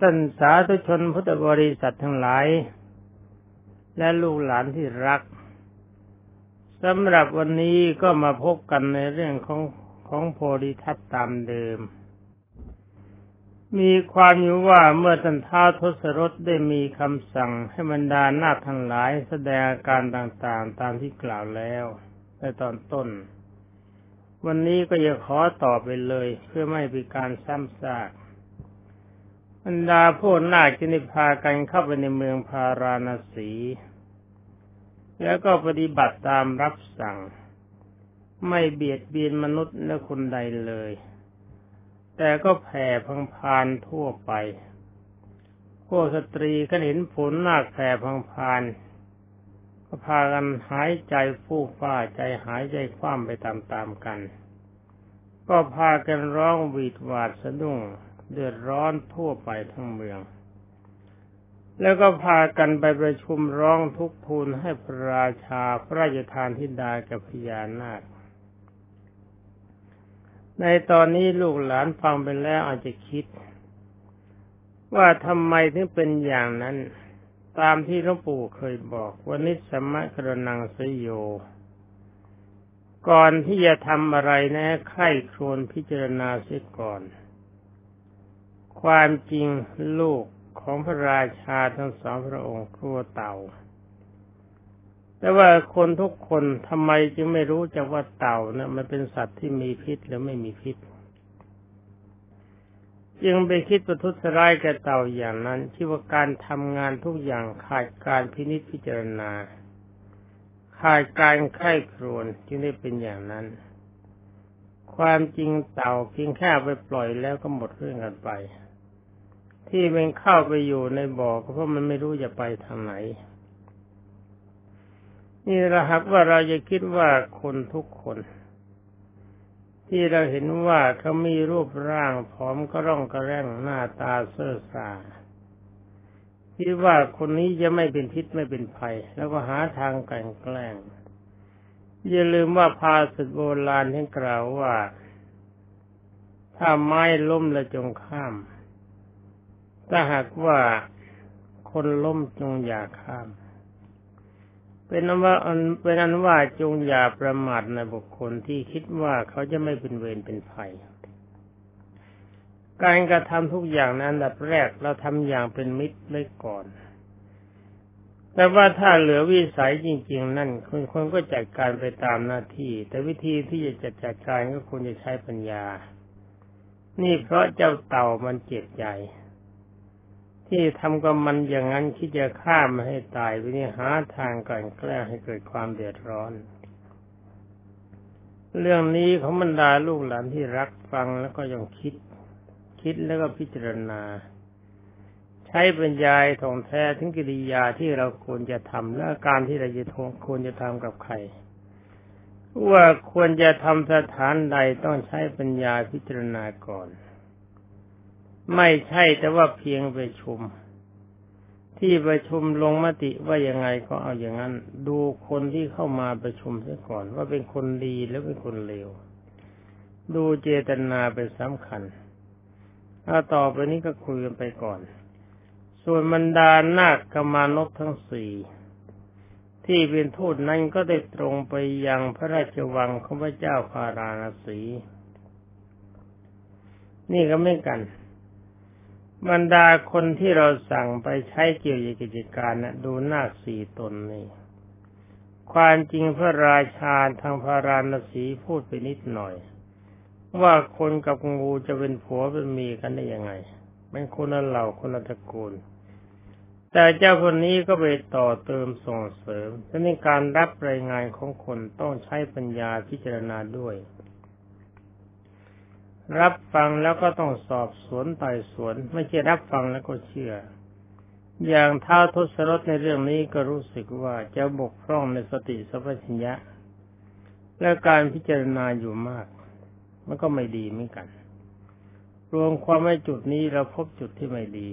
ท่านสาธุชนพุทธบริษัททั้งหลาย และลูกหลานที่รักสำหรับวันนี้ก็มาพบกันในเรื่องของของโพธิทัตตามเดิม มีความอยู่ว่าเมื่อท่านท้าทศรถได้มีคำสั่งให้บรรดานาคทั้งหลายแสดงอาการต่างๆ ตามที่กล่าวแล้วในตอนต้น วันนี้ก็จะขอตอบไปเลยเพื่อไม่เป็นการซ้ำซาก บรรดาพวกนาคจะนิพากันเข้าไปในเมืองพาราณสี แล้วก็ปฏิบัติตามรับสั่ง ไม่เบียดเบียนมนุษย์และคนใดเลย แต่ก็แผ่พังพานทั่วไป พวกสตรีก็เห็นผลนาคแผ่พังพาน ก็พากันหายใจฟู่ฟ้าใจหายใจคว่ำไปตามๆกัน ก็พากันร้องวีดหวาดสะดุ้ง เดือดร้อนทั่วไปทั้งเมือง แล้วก็พากันไปประชุมร้องทุกทูลให้พระราชาพระราชทานทิดากับพญานาค ในตอนนี้ลูกหลานฟังไปแล้วอาจจะคิด ว่าทำไมถึงเป็นอย่างนั้น ตามที่หลวงปู่เคยบอกว่านิสมะกรนังสยโยก่อนที่จะทำอะไรนะใคร่ครวญพิจารณาเสียก่อน ความจริงลูกของพระราชาทั้งสองพระองค์ครัวเต่า แต่ว่าคนทุกคนทำไมจึงไม่รู้จักว่าเต่านะมันเป็นสัตว์ที่มีพิษหรือไม่มีพิษ จึงไปคิดประทุษร้ายแก่เต่าอย่างนั้นที่ว่าการทำงานทุกอย่างขาดการพินิจพิจารณา ขาดการไข้ครวนจึงได้เป็นอย่างนั้น ความจริงเต่าเพียงแค่ไปปล่อยแล้วก็หมดเรื่องกันไป ที่มันเข้าไปอยู่ในบ่อก็เพราะมันไม่รู้จะไปทางไหน นี่ละหากว่าเราจะคิดว่าคนทุกคน ที่เราเห็นว่าเขามีรูปร่างผอมก็ร่องกระแร่งหน้าตาเซ่อซาคิดว่าคนนี้จะไม่เป็นพิษไม่เป็นภัย แล้วก็หาทางกันแกล้งอย่าลืมว่าภาษิตโบราณที่กล่าวว่า ถ้าไม้ล้มแล้วจงข้าม ถ้าหากว่าคนล้มจงอย่าข้าม เป็นนว่าเป็นอันว่าจงอย่าประมาทในบุคคลที่คิดว่าเขาจะไม่เป็นเวรเป็นภัย การกระทำทุกอย่างนั้นดับแรกเราทำอย่างเป็นมิตรไว้ก่อน แต่ว่าถ้าเหลือวิสัยจริง ๆ นั่นคนคนก็จัดการไปตามหน้าที่ แต่วิธีที่จะจัดจัดการก็ควรจะใช้ปัญญา นี่เพราะเจ้าเต่ามันเจ็บใหญ่ ที่ทำกับมันอย่างนั้นคิดจะฆ่ามันให้ตายไปนี่หาทางกันแกล้งให้เกิดความเดือดร้อน เรื่องนี้ของบรรดาลูกหลานที่รักฟังแล้วก็ยังคิด คิดแล้วก็พิจารณา ใช้ปัญญาท่องแท้ถึงกิริยาที่เราควรจะทำและการที่เราจะควรจะทำกับใครว่าควรจะทำสถานใดต้องใช้ปัญญาพิจารณาก่อน ไม่ใช่แต่ว่าเพียงไปชุม ที่ประชุมลงมติว่ายังไงก็เอาอย่างนั้น ดูคนที่เข้ามาประชุมเสียก่อน ว่าเป็นคนดีหรือเป็นคนเลวดูเจตนาเป็นสำคัญถ้าต่อไปนี้ก็คุยกันไปก่อน ส่วนบรรดานาคกมานพทั้งสี่ที่เป็นทูตนั้นก็ได้ตรงไปยังพระราชวังของพระเจ้าพาราณสี นี่ก็ไม่กัน บรรดาคนที่เราสั่งไปใช้เกี่ยวกับกิจการนะดูหน้าสี่ตนนี่ความจริงพระราชาทางพาราณสีพูดไปนิดหน่อย ว่าคนกับงูจะเป็นผัวเป็นเมียกันได้ยังไงเป็นคนละเหล่าคนละตระกูล แต่เจ้าคนนี้ก็ไปต่อเติมส่งเสริมฉะนั้นการรับรายงานของคนต้องใช้ปัญญาพิจารณาด้วย รับฟังแล้วก็ต้องสอบสวนไต่สวน ไม่ใช่รับฟังแล้วก็เชื่อ อย่างเท้าทศรถในเรื่องนี้ก็รู้สึกว่าจะบกพร่องในสติสัพพัญญะ และการพิจารณาอยู่มาก มันก็ไม่ดีเหมือนกัน รวมความไม่จุดนี้เราพบจุดที่ไม่ดี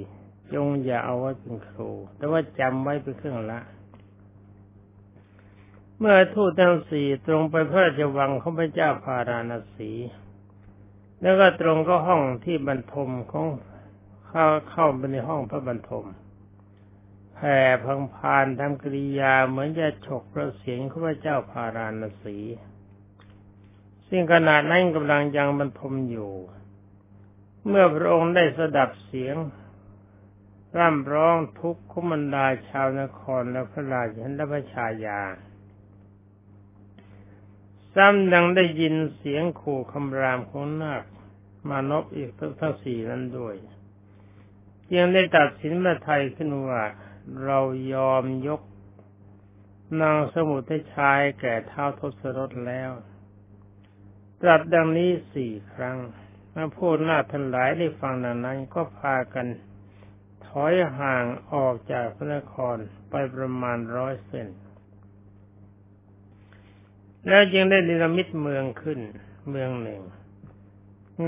จงอย่าเอาไว้เป็นครูแต่ว่าจำไว้เป็นเครื่องละเมื่อทูตทั้งสี่ตรงไปพระราชวังของพระเจ้าพาราณสี แล้วก็ตรงก็ห้องที่บรรทมของเข้าเข้าไปในห้องพระบรรทมแผ่พังพานทำกริยาเหมือนจะฉกพระเสียงของพระเจ้าพาราณสี ซึ่งขณะนั้นกำลังยังบรรทมอยู่ เมื่อพระองค์ได้สดับเสียงร่ำร้องทุกขุมันดาชาวนครและพระราชและพระชายา ซ้ำดังได้ยินเสียงขู่คำรามของนาคมานพอีกทั้งสี่นั้นด้วยยังได้ตัดสินมาไทยขึ้นว่าเรายอมยกนางสมุทรชายแก่เท้าทศรถแล้ว ตรัสดังนี้สี่ครั้งเมื่อพูดหน้าทันหลายได้ฟังดังนั้นก็พากันถอยห่างออกจากพระนครไปประมาณร้อยเส้น แล้วยังได้นิรมิตเมืองขึ้น เมืองหนึ่ง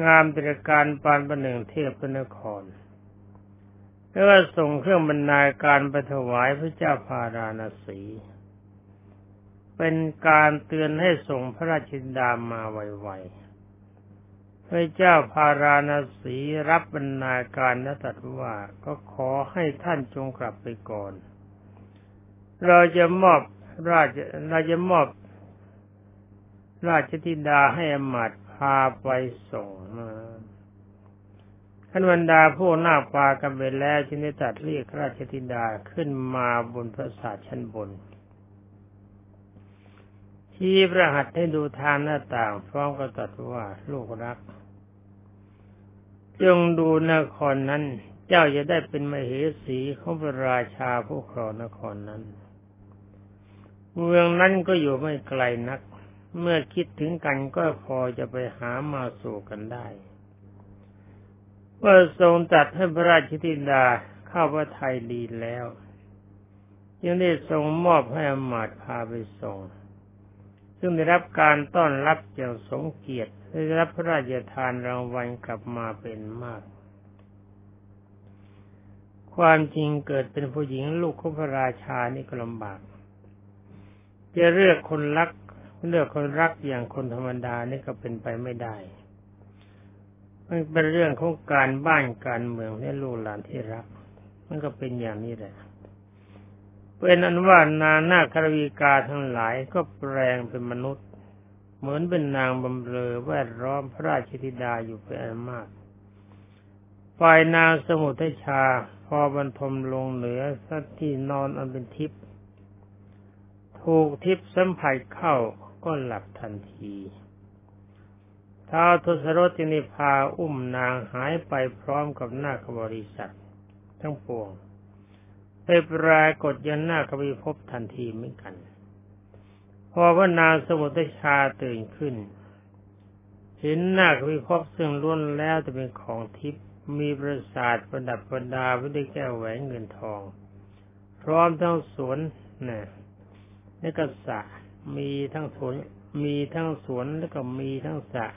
งามตระการปานประหนึ่งเทพพระนครแล้วก็ส่งเครื่องบรรณาการไปถวายพระเจ้าพาราณสี เป็นการเตือนให้ส่งพระราชินดามาไวๆ พระเจ้าพาราณสีรับบรรณาการและตรัสว่าก็ขอให้ท่านจงกลับไปก่อน เราจะมอบราชเราจะมอบ ราชธิดาให้อมาตพาไปส่งมาท่านบรรดาผู้นาปากันไปแล้วจึงได้ตัดเรียกราชธิดาขึ้นมาบนพระศาสชั้นบน ที่พระหัตถ์ให้ดูทางหน้าต่างพร้อมกับตัดว่าลูกรัก จงดูนครนั้น เจ้าจะได้เป็นมเหสีของพระราชาผู้ครองนครนั้น เมืองนั้นก็อยู่ไม่ไกลนัก เมื่อคิดถึงกันก็พอจะไปหามาสู่กันได้เมื่อทรงจัดให้พระราชธิดาเข้าพระไทยดีแล้วยังได้ทรงมอบให้อมาตพาไปส่ง ซึ่งได้รับการต้อนรับอย่างสงเกียรติได้รับพระราชทานรางวัลกลับมาเป็นมาก ความจริงเกิดเป็นผู้หญิงลูกของพระราชานี่ก็ลำบากจะเลือกคนรัก เลือกคนรักอย่างคนธรรมดานี่ก็เป็นไปไม่ได้ มันเป็นเรื่องของการบ้านการเมืองและลูกหลานที่รัก มันก็เป็นอย่างนี้แหละเป็นอันว่านาหน้าคารวีกาทั้งหลายก็แปลงเป็นมนุษย์ เหมือนเป็นนางบำเรอแวดล้อมพระราชธิดาอยู่เป็นอันมากฝ่ายนางสมุทชาพอบรรทมลงเหนือสักที่นอนอันเป็นทิพย์ถูกทิพย์สัมผัสเข้า ก็หลับทันทีท้าทศรถจึงได้พาอุ้มนางหายไปพร้อมกับหน้าคบริษัททั้งปวงไปปรากฏยันหน้าคบิภพทันทีเหมือนกัน พอพระนางสมุทชาตื่นขึ้น เห็นหน้าคบิภพซึ่งล้วนแล้วจะเป็นของทิพย์มีประสาทประดับประดาไว้ด้วยแก้วแหวนเงินทอง พร้อมทั้งสวนนะและก็สระ มีทั้งสวนมีทั้งสวนแล้วก็มีทั้งสระ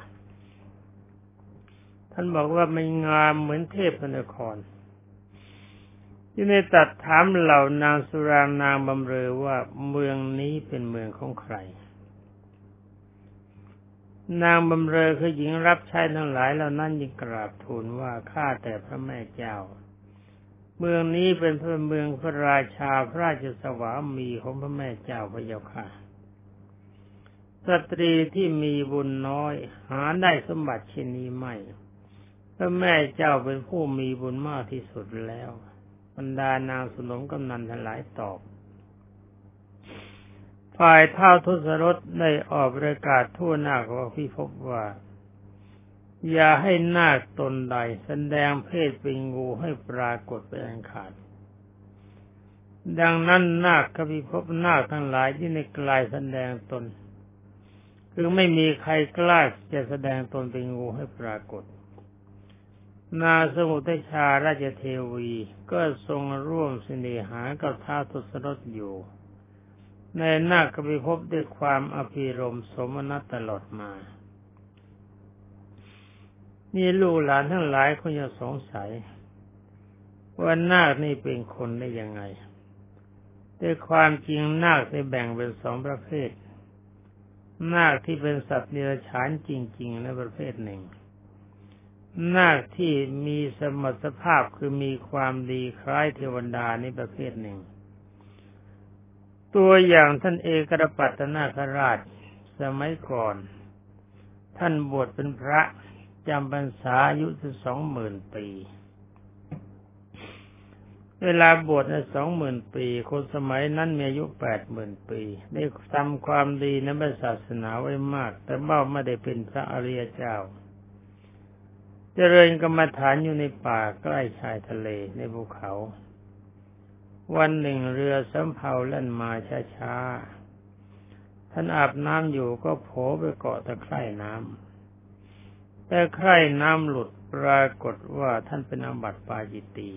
ท่านบอกว่ามันงามเหมือนเทพนครที่ในตัดถามเหล่านางสุรางนางบำเรอว่าเมืองนี้เป็นเมืองของใคร นางบำเรอคือหญิงรับใช้ทั้งหลายเหล่านั้นยิ่งกราบทูลว่าข้าแต่พระแม่เจ้า เมืองนี้เป็นพระเมืองพระราชาพระราชสวามีของพระแม่เจ้าพระเจ้าค่ะ สตรีที่มีบุญน้อย หาได้สมบัติเช่นนี้ไม่พระแม่เจ้าเป็นผู้มีบุญมากที่สุดแล้ว บรรดานางสนมกำนันทั้งหลายตอบ ฝ่ายเท่าทุสรถได้ออกประกาศทั่วหน้าของพิภพว่า อย่าให้นาคตนใดแสดงเพศเป็นงูให้ปรากฏเป็นอันขาด ดังนั้นนาคกพิภพนาคทั้งหลายที่ในกลายแสดงตน คือไม่มีใครกล้าจะแสดงตนเป็นงูให้ปรากฏ นาสมุทชาราชเทวีก็ทรงร่วมสินหากับท้าทศรถอยู่ ในนาคบิภพด้วยความอภิรมสมนัตตลอดมานี่ลูกหลานทั้งหลายคงจะสงสัย ว่านาคนี่เป็นคนได้ยังไงแต่ความจริงนาคได้แบ่งเป็นสองประเภท นาคที่เป็นสัตว์เนรชานจริง ๆ และประเภทหนึ่ง นาคที่มีสมรรถภาพคือมีความดีคล้ายเทวดานี่ประเภทหนึ่ง ตัวอย่างท่านเอกรปัตนาคราช สมัยก่อน ท่านบวชเป็นพระจำพรรษาอายุถึงสองหมื่นปี เวลาบวชในสองหมื่นปี คนสมัยนั้นมีอายุแปดหมื่นปี ได้ทำความดีในศาสนาไว้มาก แต่เบ้าไม่ได้เป็นพระอริยเจ้า เจริญกรรมฐานอยู่ในป่าใกล้ชายทะเลในภูเขา วันหนึ่งเรือสำเภาเล่นมาช้าๆ ท่านอาบน้ำอยู่ก็โผล่ไปเกาะตะไคร่น้ำแต่ไคร่น้ำหลุดปรากฏว่าท่านเป็นอบัติปาจิตี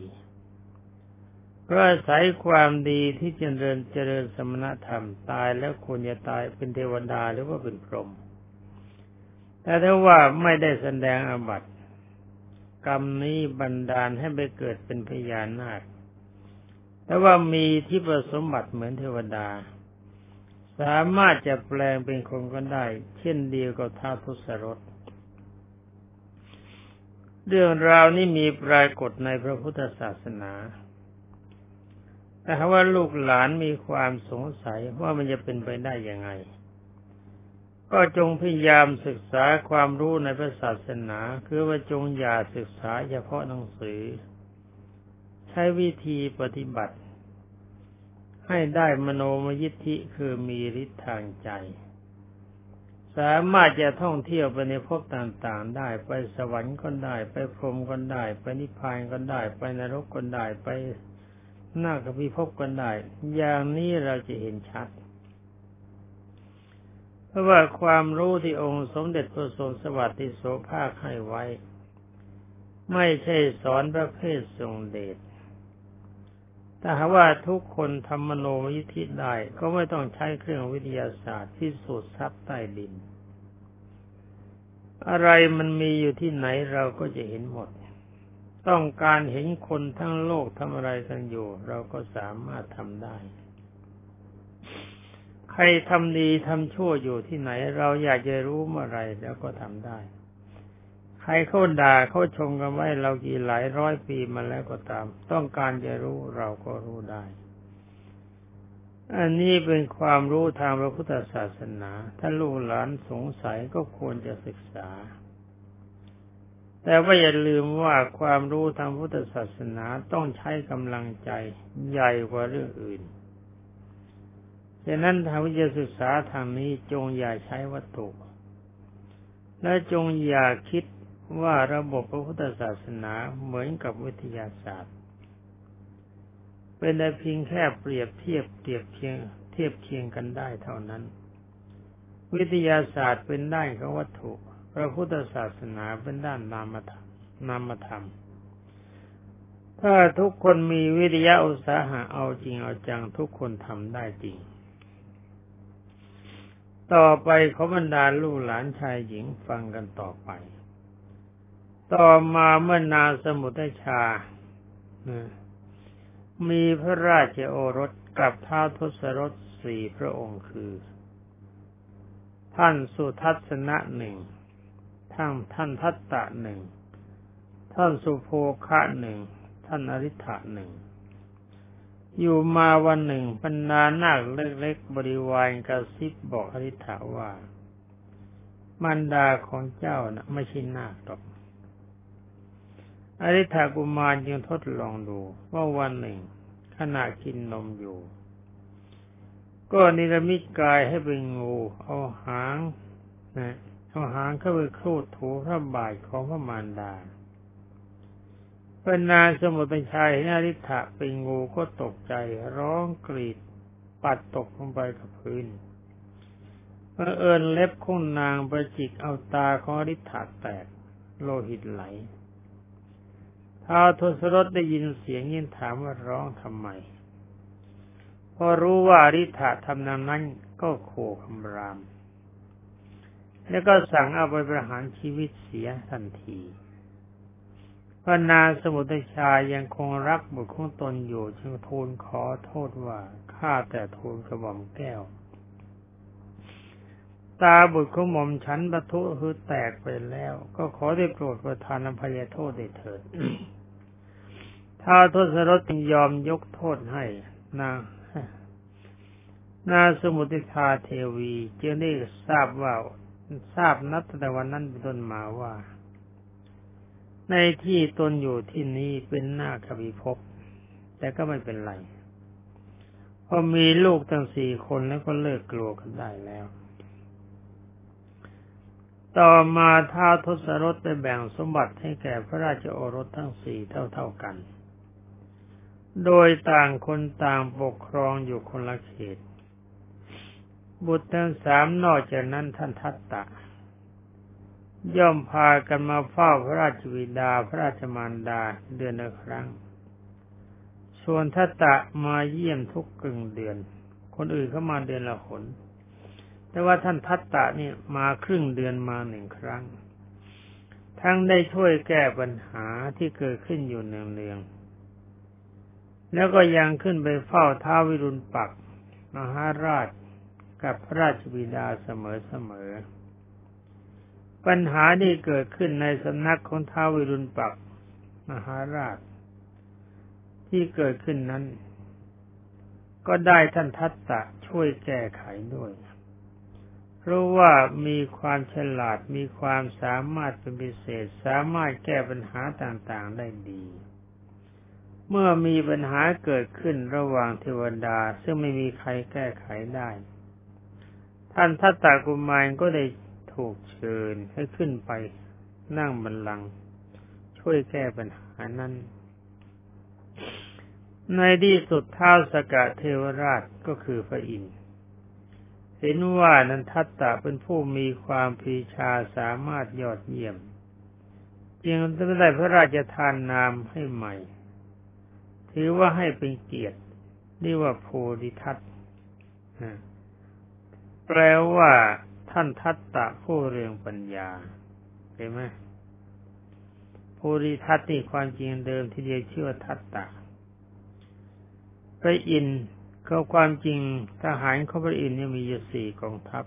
เพราะอาศัยความดีที่เจริญเจริญสมณธรรมตายแล้วควรจะตายเป็นเทวดาหรือว่าเป็นพรหมแต่ถ้าว่าไม่ได้แสดงอบัติกรรมนี้บันดาลให้ไปเกิดเป็นพญานาค แต่ว่ามีที่ประสมบัติเหมือนเทวดา สามารถจะแปลงเป็นคนก็ได้ เช่นเดียวกับท้าทุสรสเรื่องราวนี้มีปรากฏในพระพุทธศาสนา แต่ว่าลูกหลานมีความสงสัยว่ามันจะเป็นไปได้ยังไง ก็จงพยายามศึกษาความรู้ในพระศาสนา คือว่าจงอย่าศึกษาเฉพาะหนังสือ ใช้วิธีปฏิบัติ ให้ได้มโนมยิทธิคือมีฤทธิ์ทางใจ สามารถจะท่องเที่ยวไปในภพต่างๆ ได้ไปสวรรค์ก็ได้ ไปพรหมก็ได้ ไปนิพพานก็ได้ ไปนรกก็ได้ไป หน้ากับพิภพก็ได้ อย่างนี้เราจะเห็นชัด เพราะว่าความรู้ที่องค์สมเด็จพระทรงสวัสดิโสภาคให้ไว้ ไม่ใช่สอนประเภททรงเดชแต่หาว่าทุกคนทำมโนวิธิได้ก็ไม่ต้องใช้เครื่องวิทยาศาสตร์ที่สูตรซับใต้ดิน อะไรมันมีอยู่ที่ไหนเราก็จะเห็นหมด ต้องการเห็นคนทั้งโลกทำอะไรกันอยู่ เราก็สามารถทำได้ ใครทำดีทำชั่วอยู่ที่ไหน เราอยากจะรู้เมื่อไรแล้วก็ทำได้ ใครเขาด่าเขาชมกันไว้เรากี่หลายร้อยปีมาแล้วก็ตาม ต้องการจะรู้เราก็รู้ได้อันนี้เป็นความรู้ทางพระพุทธศาสนา ถ้าลูกหลานสงสัยก็ควรจะศึกษา แต่ว่าอย่าลืมว่าความรู้ทางพุทธศาสนาต้องใช้กำลังใจใหญ่กว่าเรื่องอื่นดังนั้นทางวิทยาศึกษาทางนี้จงอย่าใช้วัตถุ และจงอย่าคิดว่าระบบพระพุทธศาสนาเหมือนกับวิทยาศาสตร์ เป็นแต่เพียงแค่เปรียบเทียบเทียบเคียงเทียบเคียงกันได้เท่านั้น วิทยาศาสตร์เป็นได้ของวัตถุ ระพุทธศาสนาเป็นด้านนามธรรมนามธรรม ถ้าทุกคนมีวิทยาอุตสาหะเอาจริงเอาจังทุกคนทำได้จริง ต่อไปขาบรรดาลูกหลานชายหญิงฟังกันต่อไป ต่อมาเมื่อนาสมุทชา มีพระราชโอรสกับท้าทศรสสี่พระองค์คือ ท่านสุทัศนะหนึ่ง ท่านท่านทัตตะหนึ่ง ท่านสุโภคะหนึ่ง ท่านอริ t ะหนึ่ง อยู่มาวันหนึ่งบรรดานาคเล็กๆบริวารกระซิบบอกอริ t าว่า มันดาของเจ้านะไม่ใช่นาคหรอก อริ t ากุมารจึงทดลองดูว่าวันหนึ่งขณะกินนมอยู่ ก็นิรมิตกายให้เป็นงู เอาหางนะ เอาหางเข้าไปครูดถูพระบาทของพระมารดาเป็นนางสมุทรเป็นชัยนาริธะเป็นงูก็ตกใจร้องกรีด ปัดตกลงไปกับพื้นเมื่อเอิญเล็บของนางประจิกเอาตาของอริธะแตกโลหิตไหลท้าวทศรถได้ยินเสียงยินถามว่าร้องทำไม พอรู้ว่าอริธะทำนำนั้นก็โขคำราม แล้วก็สั่งเอาไปประหารชีวิตเสียทันทีพระนางสมุทรชายยังคงรักบุตรของตนอยู่จึงทูลขอโทษว่าข้าแต่ทูลกระหม่อมแก้ว ตาบุตรของหม่อมฉันประทุคือแตกไปแล้ว ก็ขอได้โปรดประทานอภัยโทษได้เถิดถ้าทศรถยอมยกโทษให้นางนาสมุติทาเทวี จึงได้ทราบว่า ทราบนับแต่วันนั้นเป็นต้นมาว่า ในที่ตนอยู่ที่นี้เป็นหน้าขบิภพแต่ก็ไม่เป็นไรพอมีลูกตั้งสี่คนแล้วก็เลิกกลัวกันได้แล้ว ต่อมาท้าทศรถได้แบ่งสมบัติให้แก่พระราชโอรสทั้งสี่เท่าๆกัน โดยต่างคนต่างปกครองอยู่คนละเขต บุตรทั้งสามนอกจากนั้นท่านทัตตะ ย่อมพากันมาเฝ้าพระราชวิดาพระราชมารดาเดือนละครั้ง ส่วนทัตตะมาเยี่ยมทุกกึ่งเดือน คนอื่นเข้ามาเดือนละหน แต่ว่าท่านทัตตะนี่มาครึ่งเดือนมาหนึ่งครั้ง ทั้งได้ช่วยแก้ปัญหาที่เกิดขึ้นอยู่เนืองๆ แล้วก็ยังขึ้นไปเฝ้าท้าวิรุณปักมหาราช กับพระราชบิดาเสมอๆปัญหาที่เกิดขึ้นในสำนักของท้าววิรุณปักมหาราช ที่เกิดขึ้นนั้น ก็ได้ท่านทัตตะช่วยแก้ไขด้วย เพราะว่ามีความฉลาดมีความสามารถเป็นพิเศษ สามารถแก้ปัญหาต่างๆได้ดีเมื่อมีปัญหาเกิดขึ้นระหว่างเทวดาซึ่งไม่มีใครแก้ไขได้ ท่านทัตตากุมารก็ได้ถูกเชิญให้ขึ้นไปนั่งบันลังช่วยแก้ปัญหานั้น ในที่สุดเท้าสกะเทวราชก็คือพระอินทร์เห็นว่านันทัตตะเป็นผู้มีความพีชาสามารถยอดเยี่ยม จึงได้พระราชทานนามให้ใหม่ ถือว่าให้เป็นเกียรติเรียกว่าโพธิทัต แปลว่าท่านทัตตะผู้เรืองปัญญาเห็นไหมภูริทัตนี่ความจริงเดิมที่เรียกชื่อว่าทัตตะพระอินทร์ก็ความจริงทหารเขาพระอินทร์เนี่ยมีอยู่สี่กองทัพ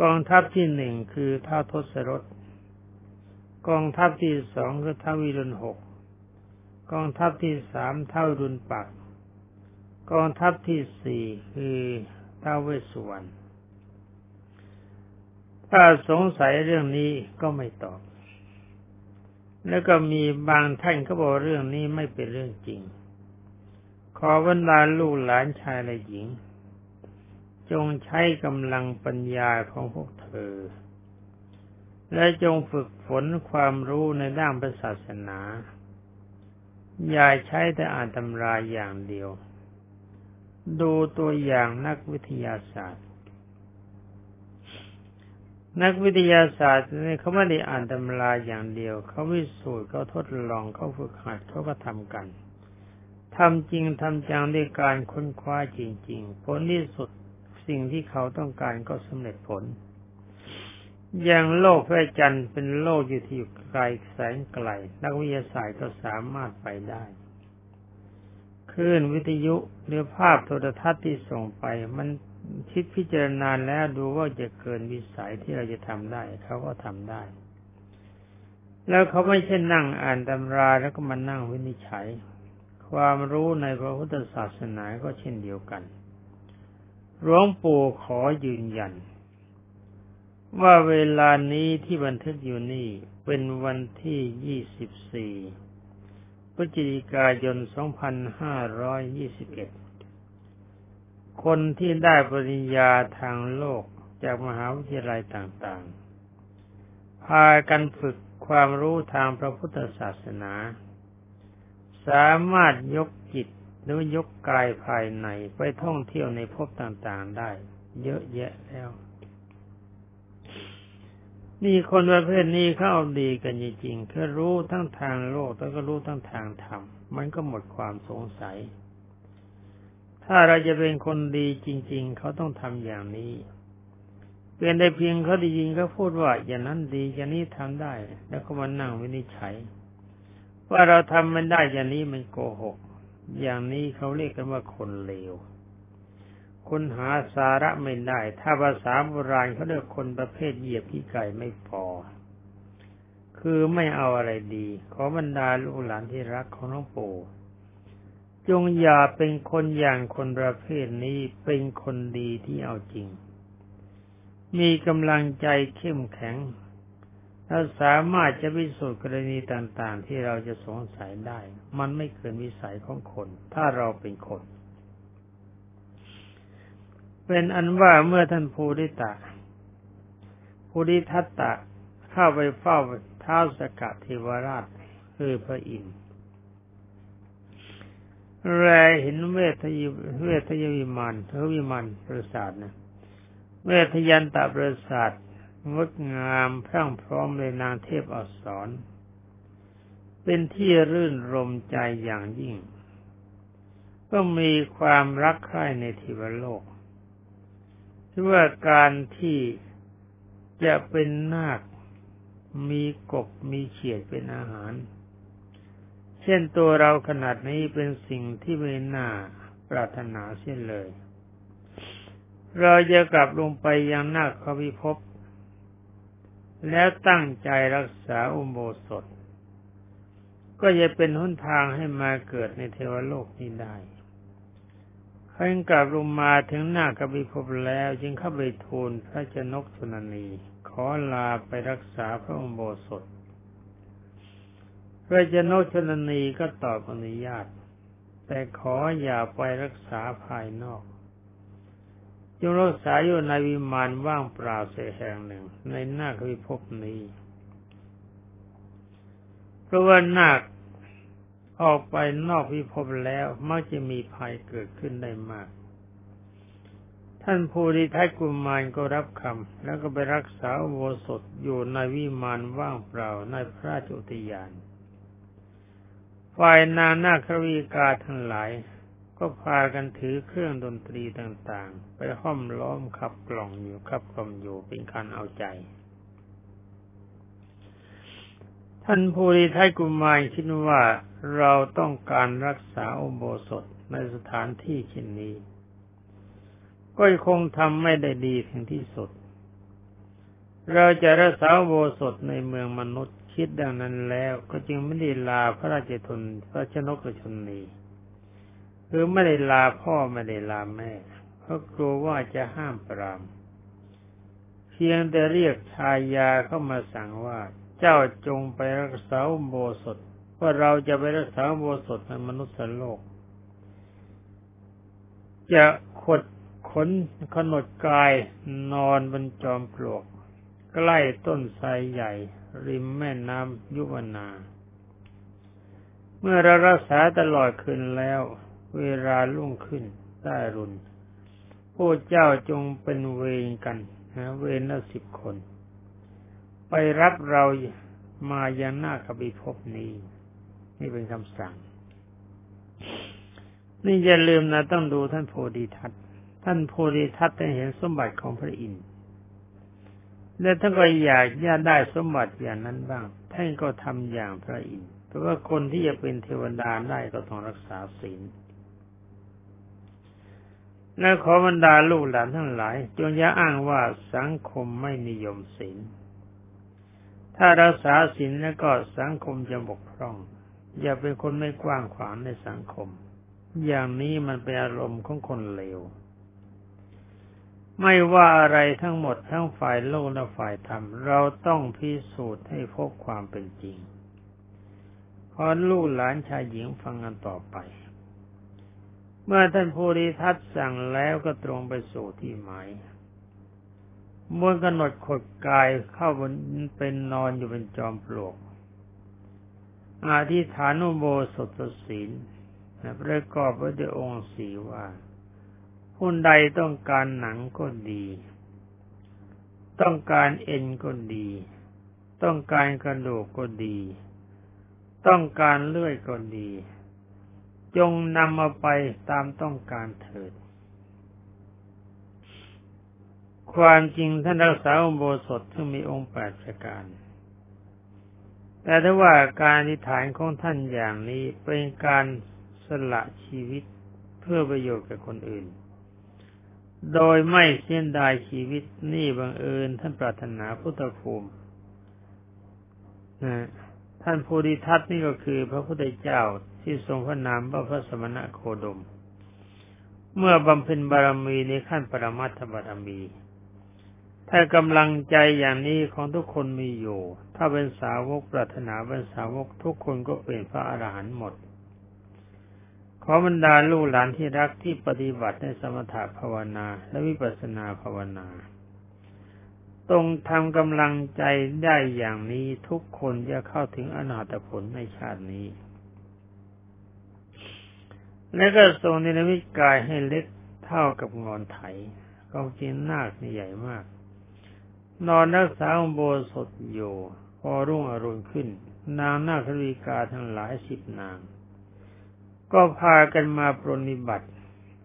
กองทัพที่หนึ่งคือท้าทศรถ กองทัพที่สองคือท้าวิรุณหกกองทัพที่สามเท่ารุนปัก กองทัพที่สี่คือท้าวเวสสุวรรณถ้าสงสัยเรื่องนี้ก็ไม่ตอบ แล้วก็มีบางท่านก็บอกเรื่องนี้ไม่เป็นเรื่องจริง ขอบรรดาลูกหลานชายและหญิง จงใช้กำลังปัญญาของพวกเธอ และจงฝึกฝนความรู้ในด้านศาสนา อย่าใช้แต่อ่านตำราอย่างเดียว ดูตัวอย่างนักวิทยาศาสตร์ นักวิทยาศาสตร์นี่เขาไม่ได้อ่านตำราอย่างเดียว เขาวิสูจน์เขาทดลองเขาฝึกหัดเขาก็ทำกันทำจริงทำจังด้วยการค้นคว้าจริง ๆ ผลที่สุดสิ่งที่เขาต้องการก็สำเร็จผล อย่างโลกพระจันทร์เป็นโลกอยู่ที่อยู่ไกลแสงไกล นักวิทยาศาสตร์ก็สามารถไปได้ ลื่นวิทยุหรือภาพโทรทัศน์ที่ส่งไป มันคิดพิจารณาแล้วดูว่าจะเกินวิสัยที่เราจะทำได้ เขาก็ทำได้ แล้วเขาไม่ใช่นั่งอ่านตำราแล้วก็มานั่งวินิจฉัย ความรู้ในพระพุทธศาสนาก็เช่นเดียวกันหลวงปู่ขอยืนยัน ว่าเวลานี้ที่บันทึกอยู่นี่เป็นวันที่ยี่สิบสี่ พฤศจิกายน 2521 คนที่ได้ปริญญาทางโลกจากมหาวิทยาลัยต่างๆ พากันฝึกความรู้ทางพระพุทธศาสนา สามารถยกจิตหรือยกกายภายในไปท่องเที่ยวในภพต่างๆได้ เยอะแยะแล้ว นี่คนประเภทนี้เขาเอาดีกันจริงๆคือรู้ทั้งทางโลกแล้วก็รู้ทั้งทางธรรม มันก็หมดความสงสัย ถ้าเราจะเป็นคนดีจริง ๆ เขาต้องทำอย่างนี้เปลี่ยนได้เพียงเขาไดีจริงเขาพูดว่า อย่างนั้นดีอย่างนี้ทำได้ แล้วก็มานั่งวินิจฉัย ว่าเราทำมันได้อย่างนี้มันโกหก อย่างนี้เขาเรียกกันว่าคนเลว คนหาสาระไม่ได้ ถ้าภาษาโบราณเขาเรียกคนประเภทเหยียบขี้ไก่ไม่พอ คือไม่เอาอะไรดี ขอบรรดาลูกหลานที่รักของน้องปู่จงอย่าเป็นคนอย่างคนประเภทนี้เป็นคนดีที่เอาจริง มีกำลังใจเข้มแข็งและสามารถจะพิสูจน์กรณีต่างๆ ที่เราจะสงสัยได้ มันไม่เกินวิสัยของคน ถ้าเราเป็นคน เป็นอันว่าเมื่อท่านภูริตะภูริทัตตะเข้าไปเฝ้าเท้าสกัดเทวราชคือพระอินทร์แรเห็นเวทยเวทยวิมานเทวิมานประสาทนะ เวทยันตประสาทงดงามพรั่งพร้อมเลยนางเทพอักษร เป็นที่รื่นรมใจอย่างยิ่ง ก็มีความรักใคร่ในทิวโลก ว่าการที่จะเป็นนาค มีกบมีเขียดเป็นอาหาร เช่นตัวเราขนาดนี้เป็นสิ่งที่ไม่น่าปรารถนาเช่นเลย เราจะกลับลงไปยังนาคขวิภพแล้วตั้งใจรักษาอุโบสถ ก็จะเป็นหนทางให้มาเกิดในเทวโลกนี้ได้ เพิ่งกลับลงมาถึงหน้ากบิภพแล้ว จึงเข้าไปทูลพระเจนกสุนันี ขอลาไปรักษาพระองค์โบสถพระเจนกสุนันีก็ตอบอนุญาต แต่ขออย่าไปรักษาภายนอกจงรักษาอยู่ในวิมานว่างเปล่าเสียแห่งหนึ่ง ในหน้าควิภพนี้ เพราะว่านาค ออกไปนอกพิภพแล้วมักจะมีภัยเกิดขึ้นได้มาก ท่านภูริทัยกุมารก็รับคำแล้วก็ไปรักษาโวสถอยู่ในวิมานว่างเปล่าในพระราชอุทยาน ฝ่ายนานาควีกาทั้งหลาย ก็พากันถือเครื่องดนตรีต่างๆ ไปห้อมล้อมขับกล่องอยู่ขับกล่อมอยู่เป็นการเอาใจท่านภูริทัยกุมารคิดว่า เราต้องการรักษาอุโบสถในสถานที่เช่นนี้ ก็คงทำไม่ได้ดีถึงที่สุด เราจะรักษาอุโบสถในเมืองมนุษย์คิดดังนั้นแล้วก็จึงไม่ได้ลาพระราชทนพระชนกชนีคือไม่ได้ลาพ่อไม่ได้ลาแม่ เพราะกลัวว่าจะห้ามปราม เพียงแต่เรียกชายาเข้ามาสั่งว่า เจ้าจงไปรักษาโบสถ ว่าเราจะไปรักษาโบสถในมนุษย์โลก จะขดขนขนดกายนอนบนจอมปลวก ใกล้ต้นไทรใหญ่ ริมแม่น้ำยุวนา เมื่อเรารักษาตลอดคืนแล้ว เวลาลุ่งขึ้นใต้รุนผู้เจ้าจงเป็นเวรกันนะเวรละสิบคน ไปรับเรามายังหน้ากบิภพนี้ นี่เป็นคำสั่ง นี่อย่าลืมนะต้องดูท่านโพธิทัตท่านโพธิทัตได้เห็นสมบัติของพระอินทร์และท่านก็อยากจะได้สมบัติอย่างนั้นบ้าง ท่านก็ทำอย่างพระอินทร์เพราะว่าคนที่จะเป็นเทวดาได้ก็ต้องรักษาศีลและขอบรรดาลูกหลานทั้งหลาย จงอย่าอ้างว่าสังคมไม่นิยมศีลถ้ารักษาศีลแล้วก็สังคมจะบกพร่อง อย่าเป็นคนไม่กว้างขวางในสังคม อย่างนี้มันเป็นอารมณ์ของคนเลว ไม่ว่าอะไรทั้งหมดทั้งฝ่ายโลกและฝ่ายธรรม เราต้องพิสูจน์ให้พบความเป็นจริงขอลูกหลานชายหญิงฟังกันต่อไป เมื่อท่านภูริทัตสั่งแล้วก็ตรงไปสู่ที่หมายมวนกำหนดขดกายเข้าบนเป็นนอนอยู่เป็นจอมปลวก อาทิฐานุโบสถศีลประกอบไว้ด้วยองค์สีว่าผู้ใดต้องการหนังก็ดี ต้องการเอ็นก็ดี ต้องการกระดูกก็ดี ต้องการเลื่อยก็ดี จงนำมาไปตามต้องการเถิด ความจริงท่านรักษาองค์โบสถซึ่มีองค์แปดประการ แต่ถ้าว่าการอธิษฐานของท่านอย่างนี้เป็นการสละชีวิตเพื่อประโยชน์แก่คนอื่น โดยไม่เสียดายชีวิตนี่บังเอิญท่านปรารถนาพุทธภูมินะท่านภูริทัตนี่ก็คือพระพุทธเจ้าที่ทรงพระนามว่าพระสมณะโคดม เมื่อบำเพ็ญบารมีในขั้นปรมัตถบารมี ถ้ากำลังใจอย่างนี้ของทุกคนมีอยู่ ถ้าเป็นสาวกปรารถนาเป็นสาวกทุกคนก็เป็นพระอรหันต์หมด ขอบรรดาลูกหลานที่รักที่ปฏิบัติในสมถะภาวนา และวิปัสสนาภาวนาต้องทำกำลังใจได้อย่างนี้ทุกคนจะเข้าถึงอนาตผลในชาตินี้ และก็ทรงนิรมิตกายให้เล็กเท่ากับงอนไถก็จริงนาคใหญ่มาก นอนรักษาองโบสถอยู่ พอรุ่งอรุณขึ้น นางนาครีกาทั้งหลายสิบนาง ก็พากันมาปรนิบัติ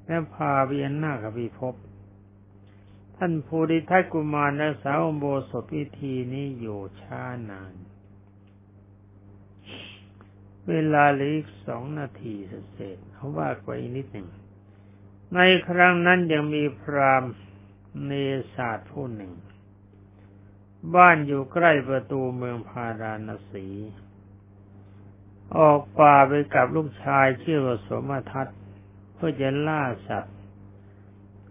และพาเวียนหน้ากับพิภพท่านภูริทัตกุมารรักษาอโบสถพิธีนี้อยู่ช้านาน เวลาเหลืออีกสองนาทีเศษเขาว่าไปอีกนิดหนึ่ง ในครั้งนั้นยังมีพรามเนศาสตร์ผู้หนึ่ง บ้านอยู่ใกล้ประตูเมืองพาราณสี ออกป่าไปกับลูกชายชื่อว่าสมทัตเพื่อจะล่าสัตว์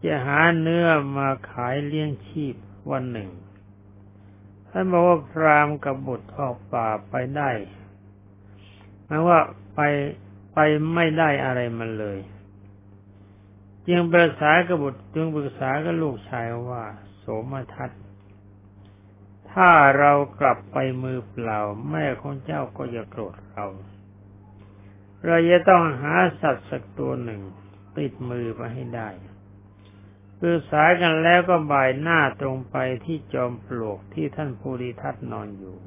จะหาเนื้อมาขายเลี้ยงชีพวันหนึ่ง ท่านบอกว่าพรามกับบุตรออกป่าไปได้หมายว่าไปไปไม่ได้อะไรมันเลย จึงปรึกษากับบุตรจึงปรึกษากับลูกชายว่า โสมทัต ถ้าเรากลับไปมือเปล่า แม่ของเจ้าก็จะโกรธเรา เราจะต้องหาสัตว์สักตัวหนึ่ง ติดมือไปให้ได้ปรึกษากันแล้วก็บ่ายหน้าตรงไปที่จอมปลวกที่ท่านภูริทัตนอนอยู่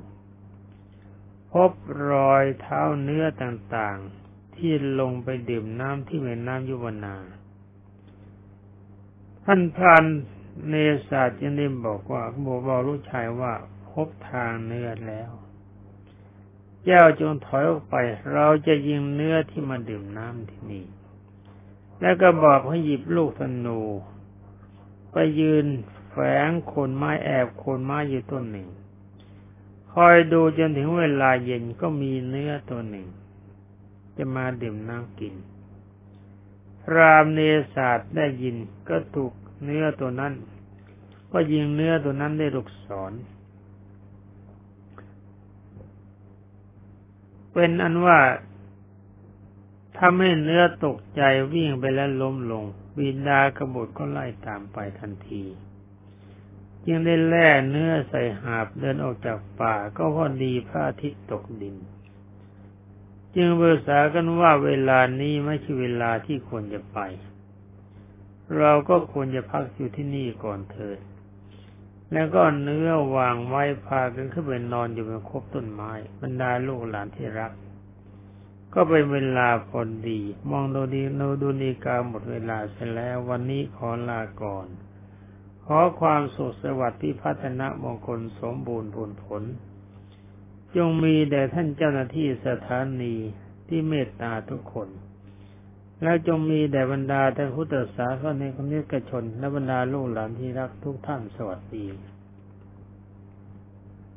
พบรอยเท้าเนื้อต่างๆ ที่ลงไปดื่มน้ำที่แม่น้ำยุวนา ท่านพราน เนศาสจึงได้บอกว่าบอกบอกลูกชายว่าพบทางเนื้อแล้ว เจ้าจงถอยออกไป เราจะยิงเนื้อที่มาดื่มน้ำที่นี่ แล้วก็บอกให้หยิบลูกธนู ไปยืนแฝงโคนไม้แอบโคนไม้อยู่ต้นหนึ่ง คอยดูจนถึงเวลาเย็นก็มีเนื้อตัวหนึ่ง จะมาดื่มน้ำกินพรามเนศาสตร์ได้ยินก็ถูก เนื้อตัวนั้น ก็ยิงเนื้อตัวนั้นได้ลูกศรเป็นอันว่าถ้าไม่เนื้อตกใจวิ่งไปแล้วล้มลงบินดากระบฏก็ไล่ตามไปทันทีจึงได้แล่เนื้อใส่หาบเดินออกจากป่าก็พอดีพระอาทิตย์ตกดิน จึงเบอษากันว่าเวลานี้ไม่ใช่เวลาที่ควรจะไป เราก็ควรจะพักอยู่ที่นี่ก่อนเถิด แล้วก็เนื้อวางไว้พากันขึ้นไปนอนอยู่บนคบต้นไม้บรรดาลูกหลานที่รัก ก็เป็นเวลาพอดี มองดูดีโนดูนีกาหมดเวลาเสร็จแล้ววันนี้ขอลาก่อน ขอความสุขสวัสดิ์ที่พัฒนามงคลสมบูรณ์ผลผล จงมีแด่ท่านเจ้าหน้าที่สถานีที่เมตตาทุกคน แล้วจงมีแด่บรรดาท่านพุทธศาสนิกนิกชน และบรรดาลูกหลานที่รักทุกท่านสวัสดี